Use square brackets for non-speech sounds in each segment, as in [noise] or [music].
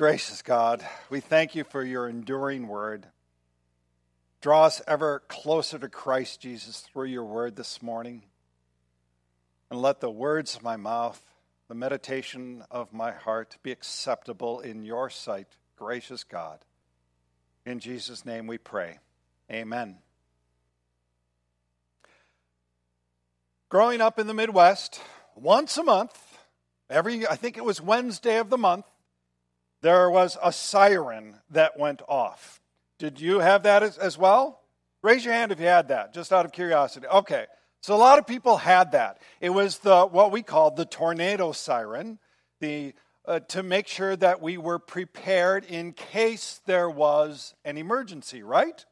Gracious God, we thank you for your enduring word. Draw us ever closer to Christ Jesus through your word this morning. And let the words of my mouth, the meditation of my heart be acceptable in your sight, gracious God. In Jesus' name we pray. Amen. Growing up in the Midwest, once a month, every I think it was Wednesday of the month, there was a siren that went off. Did you have that as, as, well? Raise your hand if you had that, just out of curiosity. Okay, so a lot of people had that. It was the what we called the tornado siren, the uh, to make sure that we were prepared in case there was an emergency, right?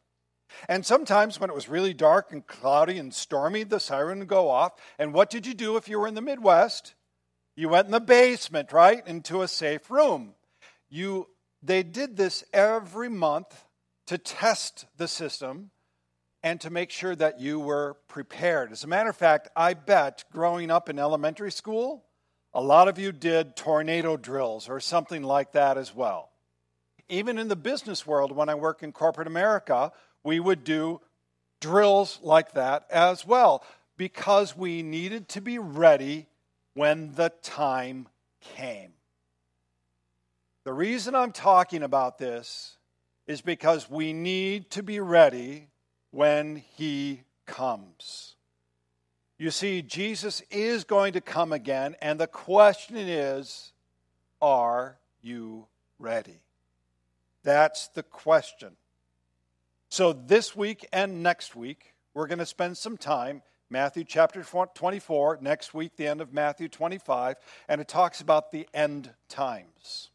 And sometimes when it was really dark and cloudy and stormy, the siren would go off. And what did you do if you were in the Midwest? You went in the basement, right? Into a safe room. You, they did this every month to test the system and to make sure that you were prepared. As a matter of fact, I bet growing up in elementary school, a lot of you did tornado drills or something like that as well. Even in the business world, when I work in corporate America, we would do drills like that as well because we needed to be ready when the time came. The reason I'm talking about this is because we need to be ready when he comes. You see, Jesus is going to come again, and the question is are you ready? That's the question. So, this week and next week, we're going to spend some time Matthew chapter 24, next week, the end of Matthew 25, and it talks about the end times.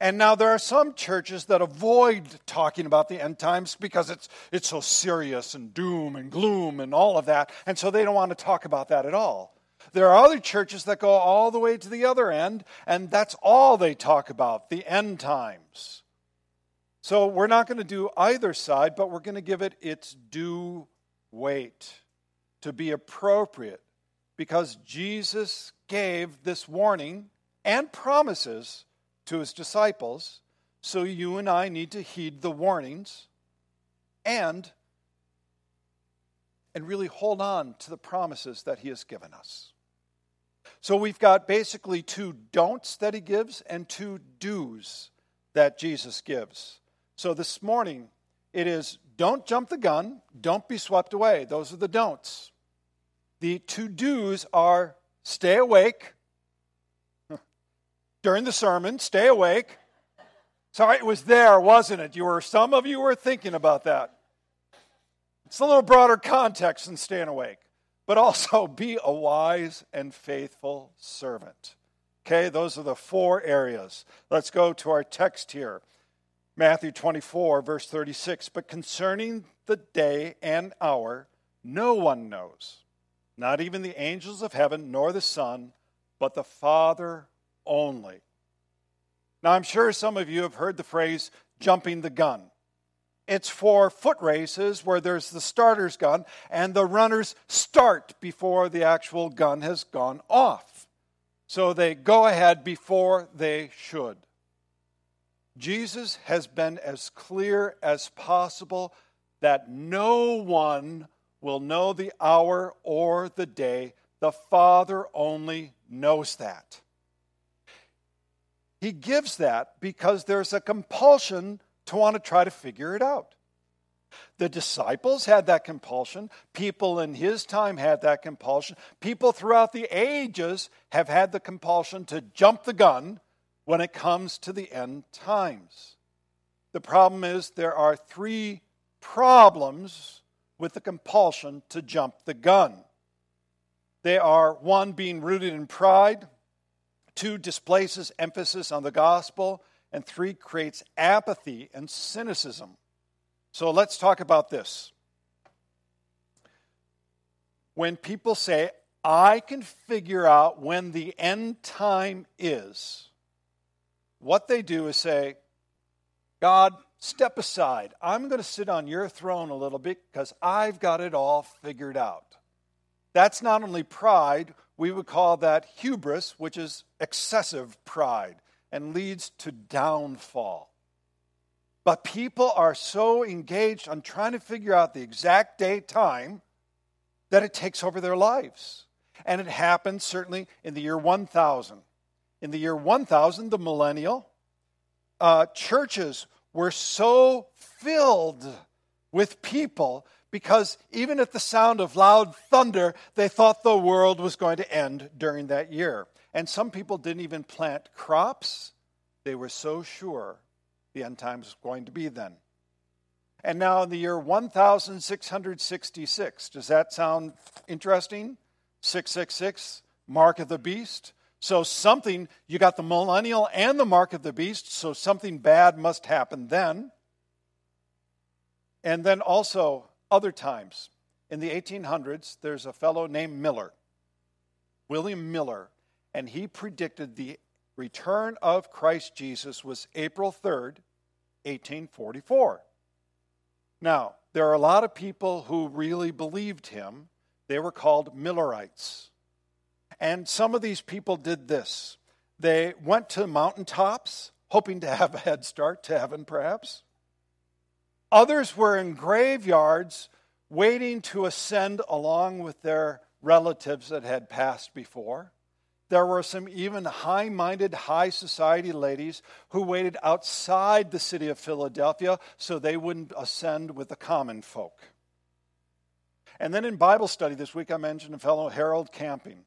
And now there are some churches that avoid talking about the end times because it's, it's so serious and doom and gloom and all of that, and so they don't want to talk about that at all. There are other churches that go all the way to the other end, and that's all they talk about the end times. So we're not going to do either side, but we're going to give it its due weight to be appropriate because Jesus gave this warning and promises to his disciples. So you and I need to heed the warnings and and really hold on to the promises that he has given us. So we've got basically two don'ts that he gives and two do's that Jesus gives. So this morning it is don't jump the gun, don't be swept away. Those are the don'ts. The two do's are stay awake, during the sermon. Stay awake. Sorry, it was there, wasn't it? You were some of you were thinking about that. It's a little broader context than staying awake, but also [laughs] be a wise and faithful servant. Okay, those are the four areas. Let's go to our text here. Matthew 24, verse 36. But concerning the day and hour, no one knows, not even the angels of heaven, nor the Son, but the Father only. Now, I'm sure some of you have heard the phrase jumping the gun. It's for foot races where there's the starter's gun and the runners start before the actual gun has gone off. So they go ahead before they should. Jesus has been as clear as possible that no one will know the hour or the day. The Father only knows that. He gives that because there's a compulsion to want to try to figure it out. The disciples had that compulsion. People in his time had that compulsion. People throughout the ages have had the compulsion to jump the gun when it comes to the end times. The problem is there are three problems with the compulsion to jump the gun. They are one, being rooted in pride, Two, displaces emphasis on the gospel. And three, creates apathy and cynicism. So let's talk about this. When people say, I can figure out when the end time is, what they do is say, God, step aside. I'm going to sit on your throne a little bit because I've got it all figured out. That's not only pride, we would call that hubris, which is excessive pride. and leads to downfall. But people are so engaged on trying to figure out the exact date time that it takes over their lives. And it happened certainly in the year 1000. In the year 1000, the millennial, uh, churches were so filled with people because even at the sound of loud thunder, they thought the world was going to end during that year. And some people didn't even plant crops. They were so sure the end times was going to be then. And now in the year 1666, does that sound interesting? 666, mark of the beast. So something, you got the millennial and the mark of the beast, so something bad must happen then. And then also, other times. In the 1800s, there's a fellow named Miller, William Miller, and he predicted the return of Christ Jesus was April 3rd, 1844. Now, there are a lot of people who really believed him. They were called Millerites. And some of these people did this they went to mountaintops, hoping to have a head start to heaven, perhaps. Others were in graveyards, waiting to ascend along with their relatives that had passed before. There were some even high minded, high society ladies who waited outside the city of Philadelphia so they wouldn't ascend with the common folk. And then in Bible study this week, I mentioned a fellow, Harold Camping.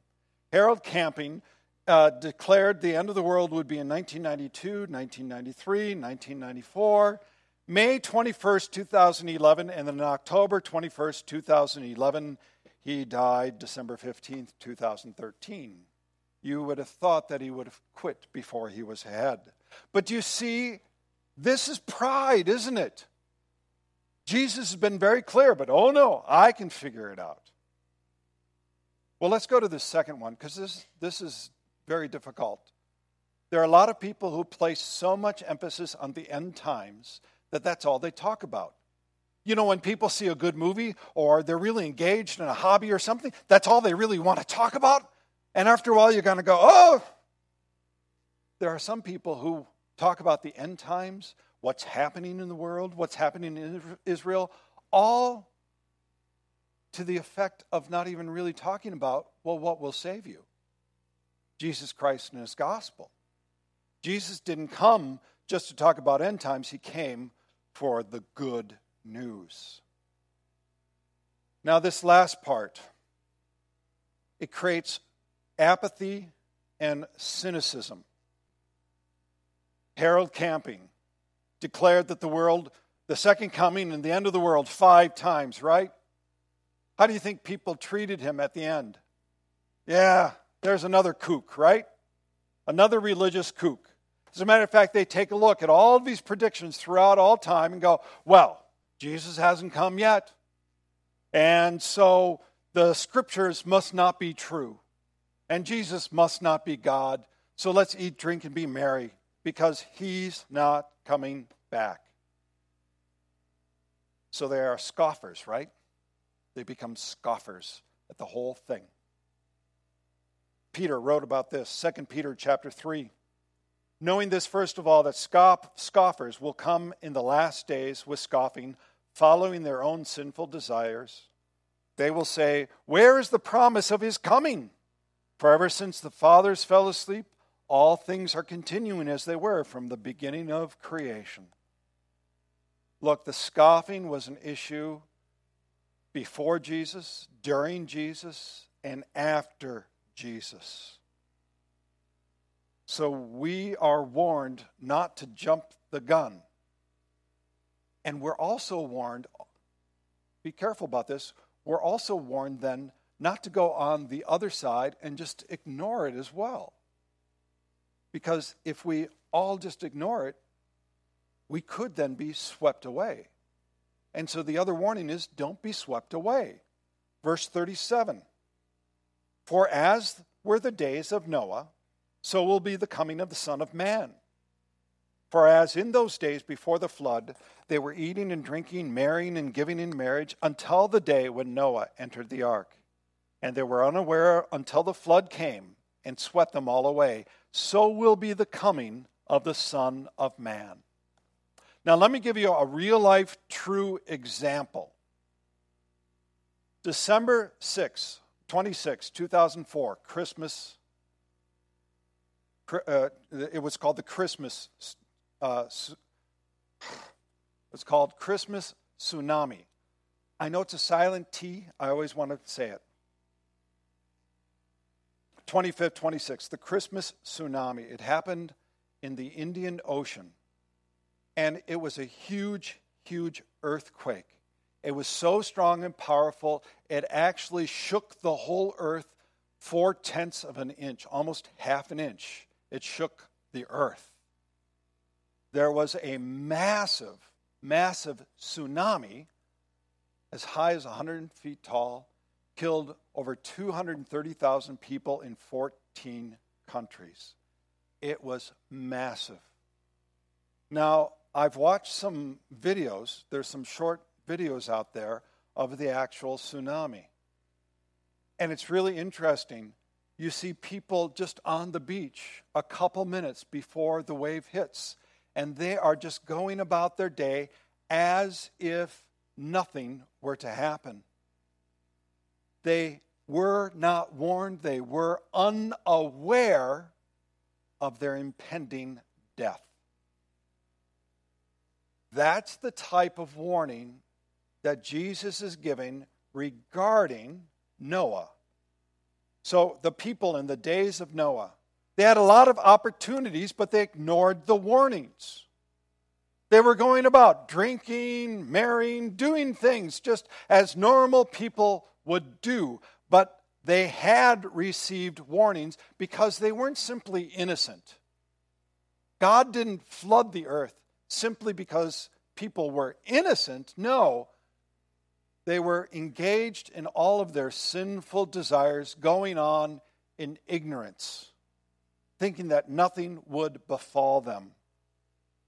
Harold Camping uh, declared the end of the world would be in 1992, 1993, 1994. May 21st, 2011, and then October 21st, 2011, he died December 15th, 2013 you would have thought that he would have quit before he was ahead. But you see, this is pride, isn't it? Jesus has been very clear, but oh no, I can figure it out. Well, let's go to the second one because this, this is very difficult. There are a lot of people who place so much emphasis on the end times that that's all they talk about. You know, when people see a good movie or they're really engaged in a hobby or something, that's all they really want to talk about. And after a while, you're going to go, oh! There are some people who talk about the end times, what's happening in the world, what's happening in Israel, all to the effect of not even really talking about, well, what will save you? Jesus Christ and his gospel. Jesus didn't come just to talk about end times, he came for the good news. Now, this last part, it creates apathy and cynicism. Harold Camping declared that the world, the second coming and the end of the world, five times, right? How do you think people treated him at the end? Yeah, there's another kook, right? Another religious kook. As a matter of fact, they take a look at all of these predictions throughout all time and go, well, Jesus hasn't come yet. And so the scriptures must not be true and Jesus must not be God. So let's eat, drink, and be merry because he's not coming back. So they are scoffers, right? They become scoffers at the whole thing. Peter wrote about this, 2 Peter chapter 3. Knowing this, first of all, that scoff, scoffers will come in the last days with scoffing, following their own sinful desires. They will say, Where is the promise of his coming? For ever since the fathers fell asleep, all things are continuing as they were from the beginning of creation. Look, the scoffing was an issue before Jesus, during Jesus, and after Jesus. So we are warned not to jump the gun. And we're also warned, be careful about this, we're also warned then not to go on the other side and just ignore it as well. Because if we all just ignore it, we could then be swept away. And so the other warning is don't be swept away. Verse 37 For as were the days of Noah, so will be the coming of the Son of Man. For as in those days before the flood, they were eating and drinking, marrying and giving in marriage until the day when Noah entered the ark and they were unaware until the flood came and swept them all away. So will be the coming of the Son of Man. Now, let me give you a real life, true example. December 6, 26, 2004, Christmas. Uh, it was called the Christmas. Uh, it's called Christmas Tsunami. I know it's a silent T. I always want to say it. 25th, 26th, the Christmas tsunami. It happened in the Indian Ocean. And it was a huge, huge earthquake. It was so strong and powerful, it actually shook the whole earth four tenths of an inch, almost half an inch. It shook the earth. There was a massive, massive tsunami as high as 100 feet tall, killed over 230,000 people in 14 countries. It was massive. Now, I've watched some videos, there's some short videos out there of the actual tsunami. And it's really interesting. You see people just on the beach a couple minutes before the wave hits, and they are just going about their day as if nothing were to happen. They were not warned, they were unaware of their impending death. That's the type of warning that Jesus is giving regarding Noah. So, the people in the days of Noah, they had a lot of opportunities, but they ignored the warnings. They were going about drinking, marrying, doing things just as normal people would do. But they had received warnings because they weren't simply innocent. God didn't flood the earth simply because people were innocent. No, they were engaged in all of their sinful desires, going on in ignorance, thinking that nothing would befall them.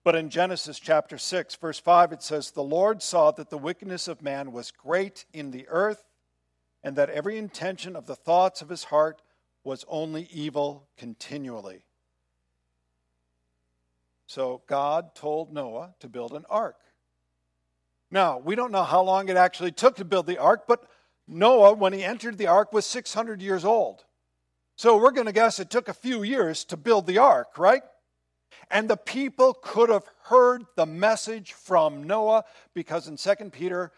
But in Genesis chapter 6, verse 5, it says, The Lord saw that the wickedness of man was great in the earth, and that every intention of the thoughts of his heart was only evil continually. So God told Noah to build an ark. Now, we don't know how long it actually took to build the ark, but Noah, when he entered the ark, was 600 years old. So we're going to guess it took a few years to build the ark, right? And the people could have heard the message from Noah because in 2 Peter,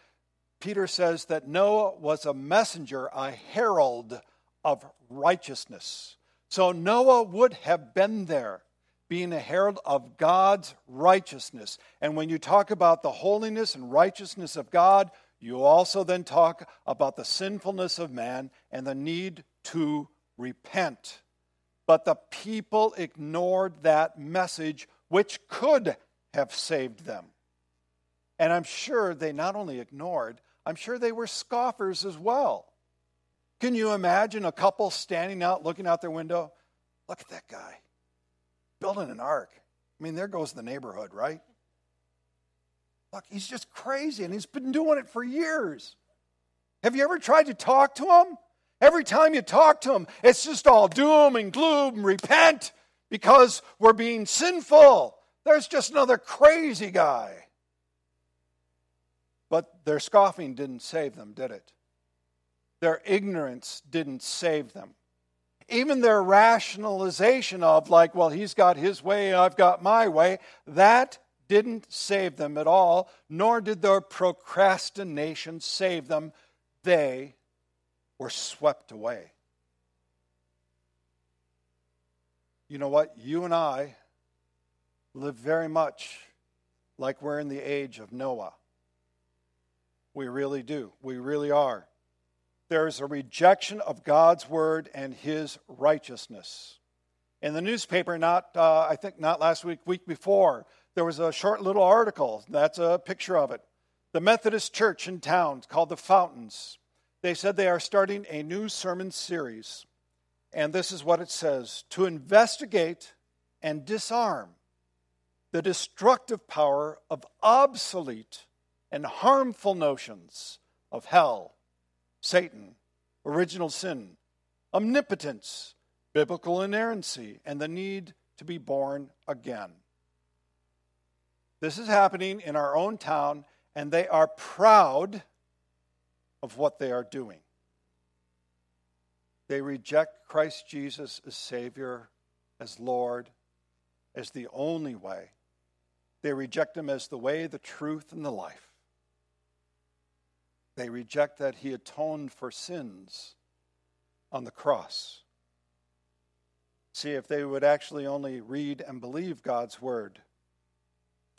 Peter says that Noah was a messenger, a herald of righteousness. So Noah would have been there, being a herald of God's righteousness. And when you talk about the holiness and righteousness of God, you also then talk about the sinfulness of man and the need to repent. But the people ignored that message, which could have saved them. And I'm sure they not only ignored, I'm sure they were scoffers as well. Can you imagine a couple standing out looking out their window? Look at that guy building an ark. I mean, there goes the neighborhood, right? Look, he's just crazy and he's been doing it for years. Have you ever tried to talk to him? Every time you talk to him, it's just all doom and gloom, repent because we're being sinful. There's just another crazy guy. But their scoffing didn't save them, did it? Their ignorance didn't save them. Even their rationalization of, like, well, he's got his way, I've got my way, that didn't save them at all, nor did their procrastination save them. They were swept away. You know what? You and I live very much like we're in the age of Noah. We really do. We really are. There's a rejection of God's word and his righteousness. In the newspaper, not uh, I think not last week, week before, there was a short little article. That's a picture of it. The Methodist church in town called the Fountains they said they are starting a new sermon series. And this is what it says to investigate and disarm the destructive power of obsolete and harmful notions of hell, Satan, original sin, omnipotence, biblical inerrancy, and the need to be born again. This is happening in our own town, and they are proud of what they are doing. They reject Christ Jesus as Savior, as Lord, as the only way. They reject Him as the way, the truth, and the life. They reject that He atoned for sins on the cross. See, if they would actually only read and believe God's word.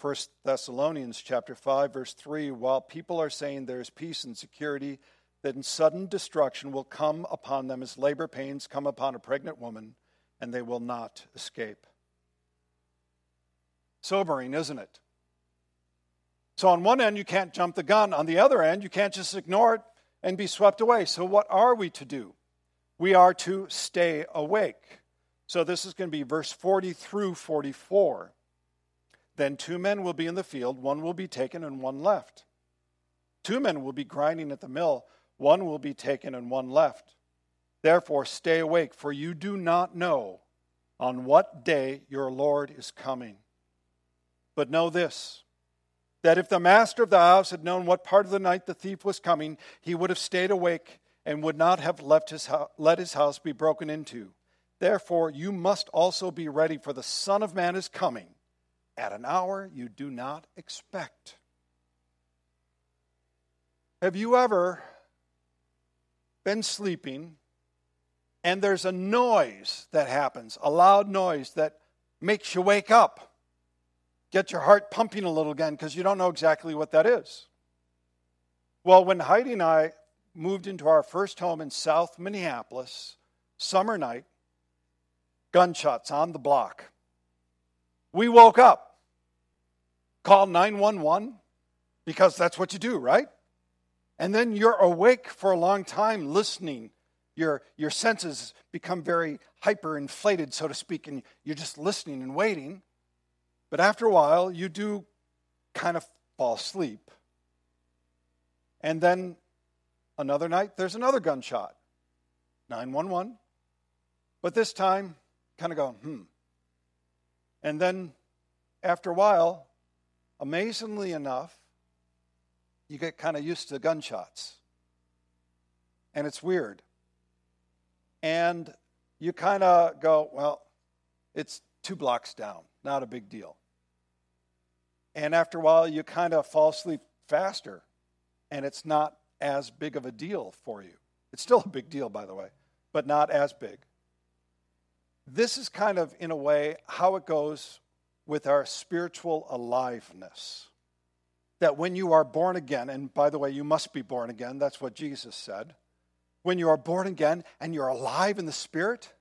1 Thessalonians chapter 5 verse 3 while people are saying there's peace and security then sudden destruction will come upon them as labor pains come upon a pregnant woman and they will not escape. Sobering, isn't it? So on one end you can't jump the gun, on the other end you can't just ignore it and be swept away. So what are we to do? We are to stay awake. So this is going to be verse 40 through 44. Then two men will be in the field, one will be taken and one left. Two men will be grinding at the mill, one will be taken and one left. Therefore, stay awake, for you do not know on what day your Lord is coming. But know this that if the master of the house had known what part of the night the thief was coming, he would have stayed awake and would not have left his, let his house be broken into. Therefore, you must also be ready, for the Son of Man is coming at an hour you do not expect. Have you ever been sleeping and there's a noise that happens, a loud noise that makes you wake up? Get your heart pumping a little again because you don't know exactly what that is. Well, when Heidi and I moved into our first home in South Minneapolis, summer night, gunshots on the block. We woke up, called 911 because that's what you do, right? And then you're awake for a long time listening. Your, your senses become very hyperinflated, so to speak, and you're just listening and waiting. But after a while, you do kind of fall asleep. And then another night, there's another gunshot 911. But this time, kind of go, hmm. And then after a while, amazingly enough, you get kind of used to gunshots. And it's weird. And you kind of go, well, it's two blocks down, not a big deal. And after a while, you kind of fall asleep faster, and it's not as big of a deal for you. It's still a big deal, by the way, but not as big. This is kind of, in a way, how it goes with our spiritual aliveness. That when you are born again, and by the way, you must be born again, that's what Jesus said. When you are born again and you're alive in the Spirit,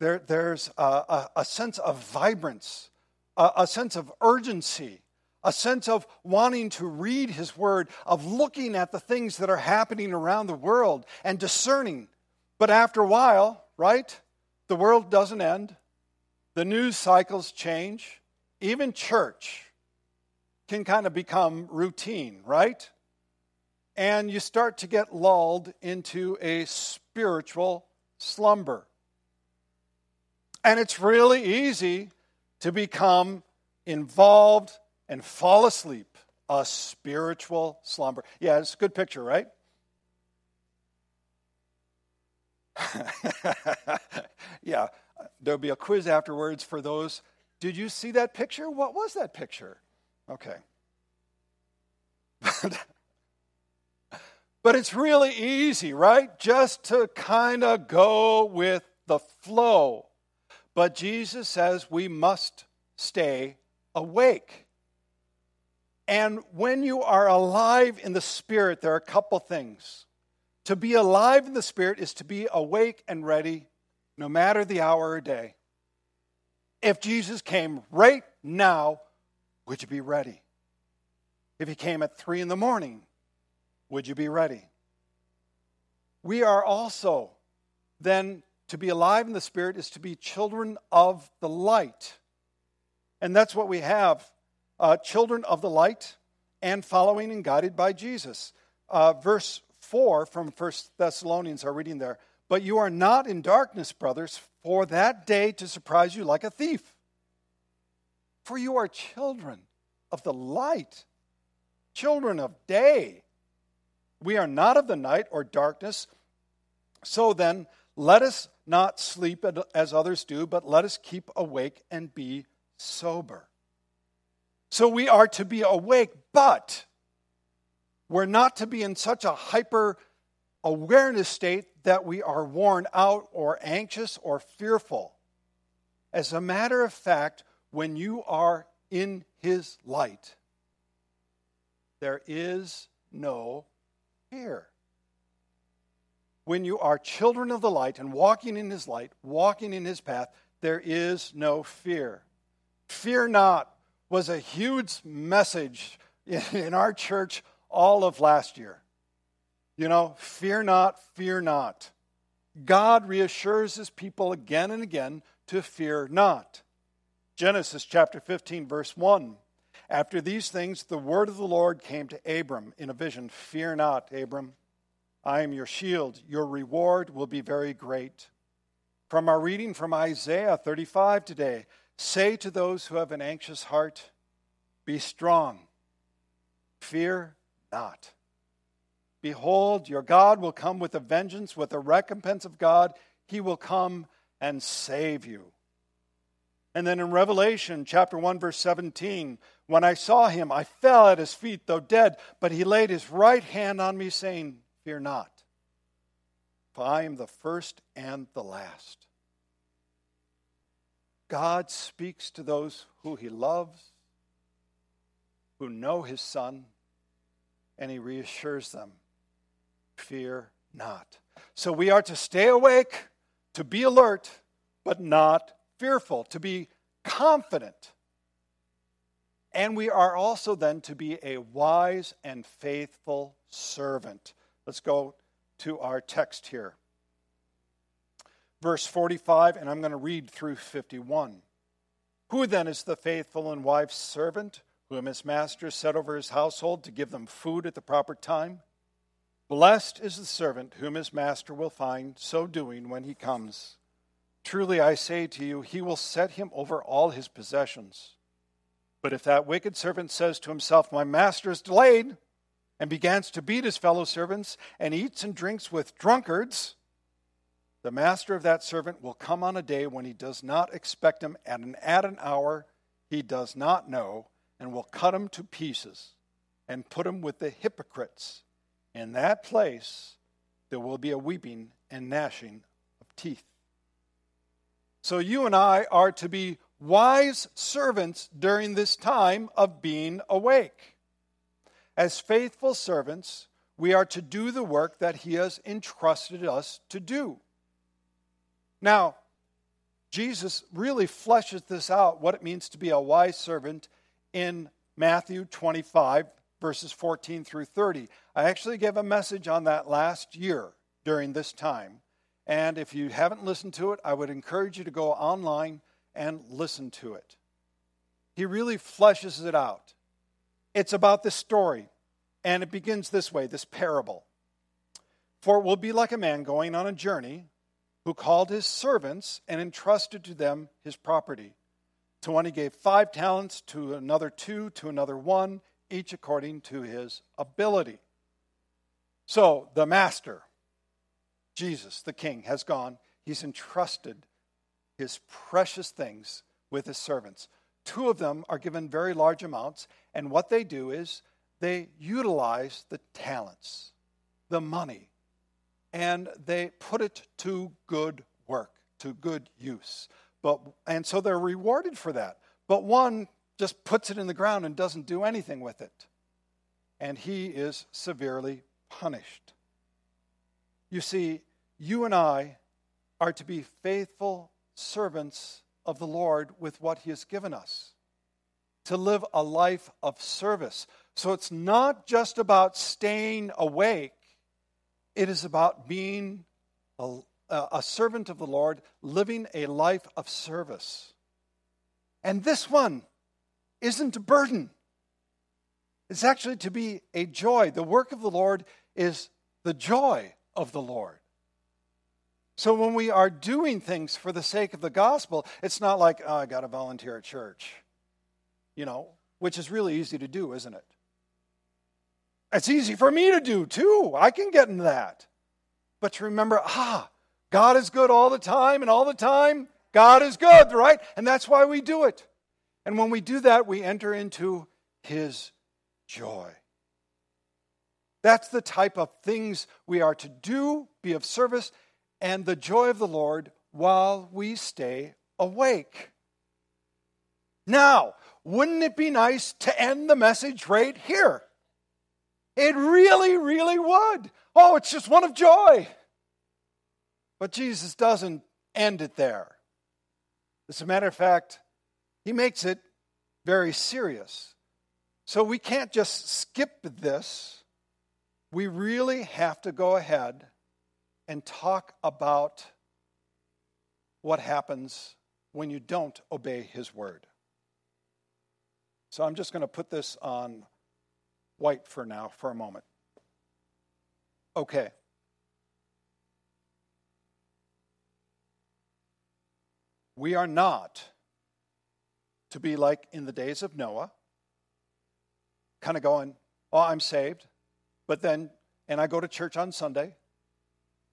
there, there's a, a, a sense of vibrance, a, a sense of urgency, a sense of wanting to read His Word, of looking at the things that are happening around the world and discerning. But after a while, right? The world doesn't end, the news cycles change, even church can kind of become routine, right? And you start to get lulled into a spiritual slumber. And it's really easy to become involved and fall asleep. A spiritual slumber. Yeah, it's a good picture, right? [laughs] yeah, there'll be a quiz afterwards for those. Did you see that picture? What was that picture? Okay. [laughs] but it's really easy, right? Just to kind of go with the flow. But Jesus says we must stay awake. And when you are alive in the Spirit, there are a couple things. To be alive in the Spirit is to be awake and ready no matter the hour or day. If Jesus came right now, would you be ready? If he came at three in the morning, would you be ready? We are also then to be alive in the Spirit is to be children of the light. And that's what we have uh, children of the light and following and guided by Jesus. Uh, verse 4 from 1 Thessalonians are reading there. But you are not in darkness, brothers, for that day to surprise you like a thief. For you are children of the light, children of day. We are not of the night or darkness. So then, let us not sleep as others do, but let us keep awake and be sober. So we are to be awake, but we're not to be in such a hyper awareness state that we are worn out or anxious or fearful. As a matter of fact, when you are in His light, there is no fear. When you are children of the light and walking in His light, walking in His path, there is no fear. Fear not was a huge message in our church all of last year. You know, fear not, fear not. God reassures his people again and again to fear not. Genesis chapter 15, verse 1. After these things, the word of the Lord came to Abram in a vision Fear not, Abram. I am your shield. Your reward will be very great. From our reading from Isaiah 35 today, say to those who have an anxious heart, Be strong, fear not. Behold, your God will come with a vengeance, with a recompense of God. He will come and save you. And then in Revelation chapter 1, verse 17, when I saw him, I fell at his feet, though dead, but he laid his right hand on me, saying, Fear not, for I am the first and the last. God speaks to those who he loves, who know his Son, and he reassures them fear not. So we are to stay awake, to be alert, but not fearful, to be confident. And we are also then to be a wise and faithful servant. Let's go to our text here. Verse 45, and I'm going to read through 51. Who then is the faithful and wise servant whom his master set over his household to give them food at the proper time? Blessed is the servant whom his master will find so doing when he comes. Truly I say to you, he will set him over all his possessions. But if that wicked servant says to himself, My master is delayed, and begins to beat his fellow servants, and eats and drinks with drunkards, the master of that servant will come on a day when he does not expect him, and at an hour he does not know, and will cut him to pieces, and put him with the hypocrites. In that place, there will be a weeping and gnashing of teeth. So, you and I are to be wise servants during this time of being awake. As faithful servants, we are to do the work that He has entrusted us to do. Now, Jesus really fleshes this out, what it means to be a wise servant, in Matthew 25, verses 14 through 30. I actually gave a message on that last year during this time. And if you haven't listened to it, I would encourage you to go online and listen to it. He really fleshes it out. It's about this story, and it begins this way this parable. For it will be like a man going on a journey who called his servants and entrusted to them his property. To one he gave five talents, to another two, to another one each according to his ability. So the master, Jesus, the king, has gone. He's entrusted his precious things with his servants. Two of them are given very large amounts, and what they do is they utilize the talents, the money, and they put it to good work, to good use. But, and so they're rewarded for that. But one just puts it in the ground and doesn't do anything with it. And he is severely punished. You see, you and I are to be faithful servants of the Lord with what he has given us, to live a life of service. So it's not just about staying awake, it is about being a, a servant of the Lord, living a life of service. And this one, isn't a burden. It's actually to be a joy. The work of the Lord is the joy of the Lord. So when we are doing things for the sake of the gospel, it's not like, oh, I got to volunteer at church, you know, which is really easy to do, isn't it? It's easy for me to do too. I can get into that. But to remember, ah, God is good all the time, and all the time, God is good, right? And that's why we do it. And when we do that, we enter into His joy. That's the type of things we are to do, be of service, and the joy of the Lord while we stay awake. Now, wouldn't it be nice to end the message right here? It really, really would. Oh, it's just one of joy. But Jesus doesn't end it there. As a matter of fact, he makes it very serious. So we can't just skip this. We really have to go ahead and talk about what happens when you don't obey his word. So I'm just going to put this on white for now, for a moment. Okay. We are not to be like in the days of Noah, kind of going, Oh, I'm saved, but then, and I go to church on Sunday,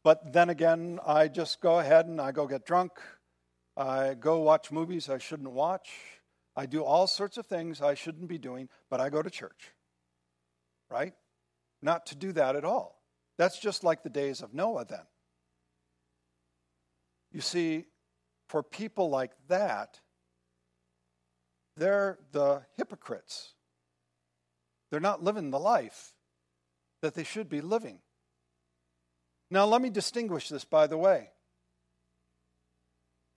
but then again, I just go ahead and I go get drunk. I go watch movies I shouldn't watch. I do all sorts of things I shouldn't be doing, but I go to church right? Not to do that at all. That's just like the days of Noah then. You see, for people like that, they're the hypocrites. They're not living the life that they should be living. Now, let me distinguish this, by the way.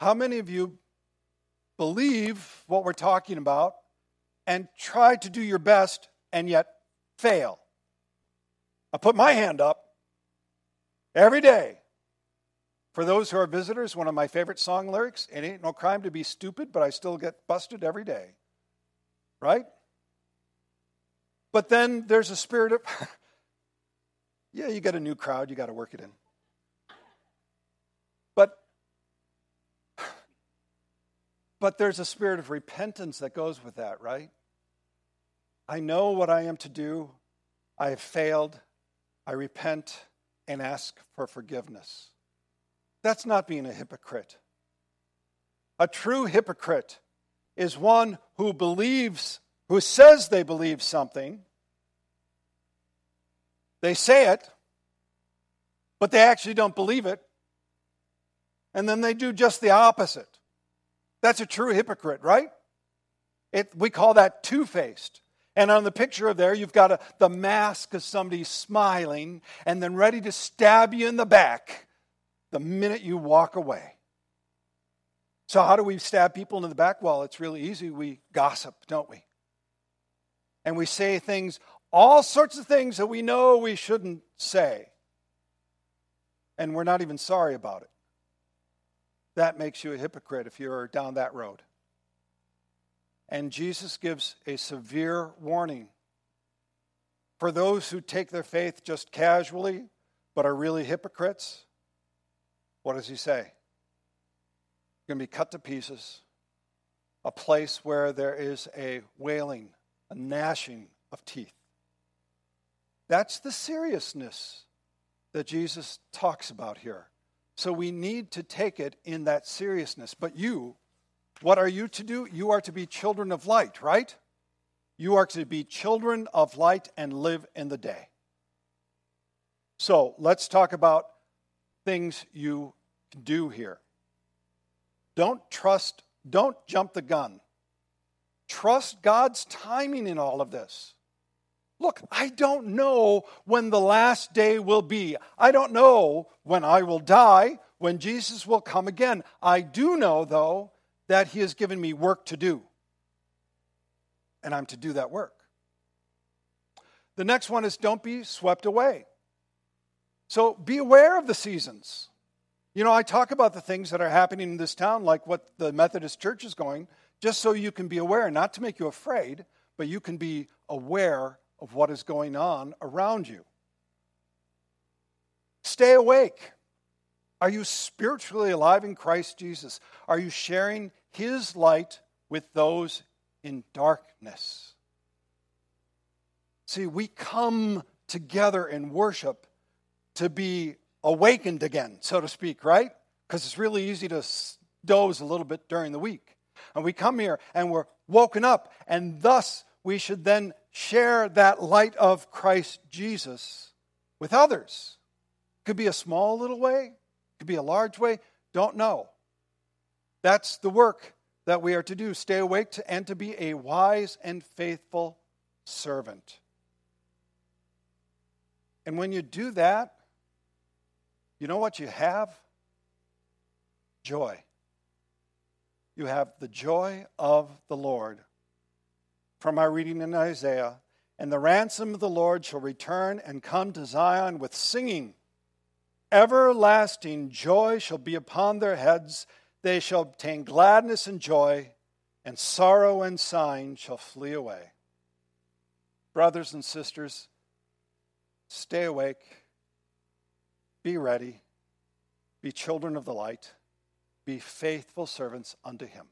How many of you believe what we're talking about and try to do your best and yet fail. I put my hand up every day. For those who are visitors, one of my favorite song lyrics it ain't no crime to be stupid, but I still get busted every day. Right? But then there's a spirit of, [laughs] yeah, you got a new crowd, you got to work it in. But, but there's a spirit of repentance that goes with that, right? I know what I am to do. I have failed. I repent and ask for forgiveness. That's not being a hypocrite. A true hypocrite is one who believes, who says they believe something. They say it, but they actually don't believe it. And then they do just the opposite. That's a true hypocrite, right? It, we call that two faced. And on the picture of there, you've got a, the mask of somebody smiling and then ready to stab you in the back the minute you walk away. So, how do we stab people in the back? Well, it's really easy. We gossip, don't we? And we say things, all sorts of things that we know we shouldn't say. And we're not even sorry about it. That makes you a hypocrite if you're down that road. And Jesus gives a severe warning for those who take their faith just casually but are really hypocrites. What does he say? You're going to be cut to pieces, a place where there is a wailing, a gnashing of teeth. That's the seriousness that Jesus talks about here. So we need to take it in that seriousness. But you, what are you to do? You are to be children of light, right? You are to be children of light and live in the day. So let's talk about things you do here. Don't trust, don't jump the gun. Trust God's timing in all of this. Look, I don't know when the last day will be. I don't know when I will die, when Jesus will come again. I do know, though, that He has given me work to do. And I'm to do that work. The next one is don't be swept away. So be aware of the seasons. You know, I talk about the things that are happening in this town, like what the Methodist Church is going, just so you can be aware, not to make you afraid, but you can be aware of what is going on around you. Stay awake. Are you spiritually alive in Christ Jesus? Are you sharing his light with those in darkness? See, we come together in worship to be awakened again, so to speak, right? Because it's really easy to doze a little bit during the week. And we come here and we're woken up, and thus we should then share that light of Christ Jesus with others. Could be a small little way, could be a large way, don't know. That's the work that we are to do stay awake to, and to be a wise and faithful servant. And when you do that, you know what you have? Joy. You have the joy of the Lord. From our reading in Isaiah, and the ransom of the Lord shall return and come to Zion with singing. Everlasting joy shall be upon their heads. They shall obtain gladness and joy, and sorrow and sighing shall flee away. Brothers and sisters, stay awake, be ready, be children of the light, be faithful servants unto him.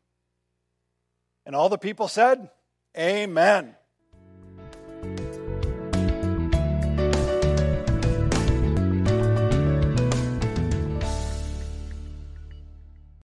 And all the people said, Amen.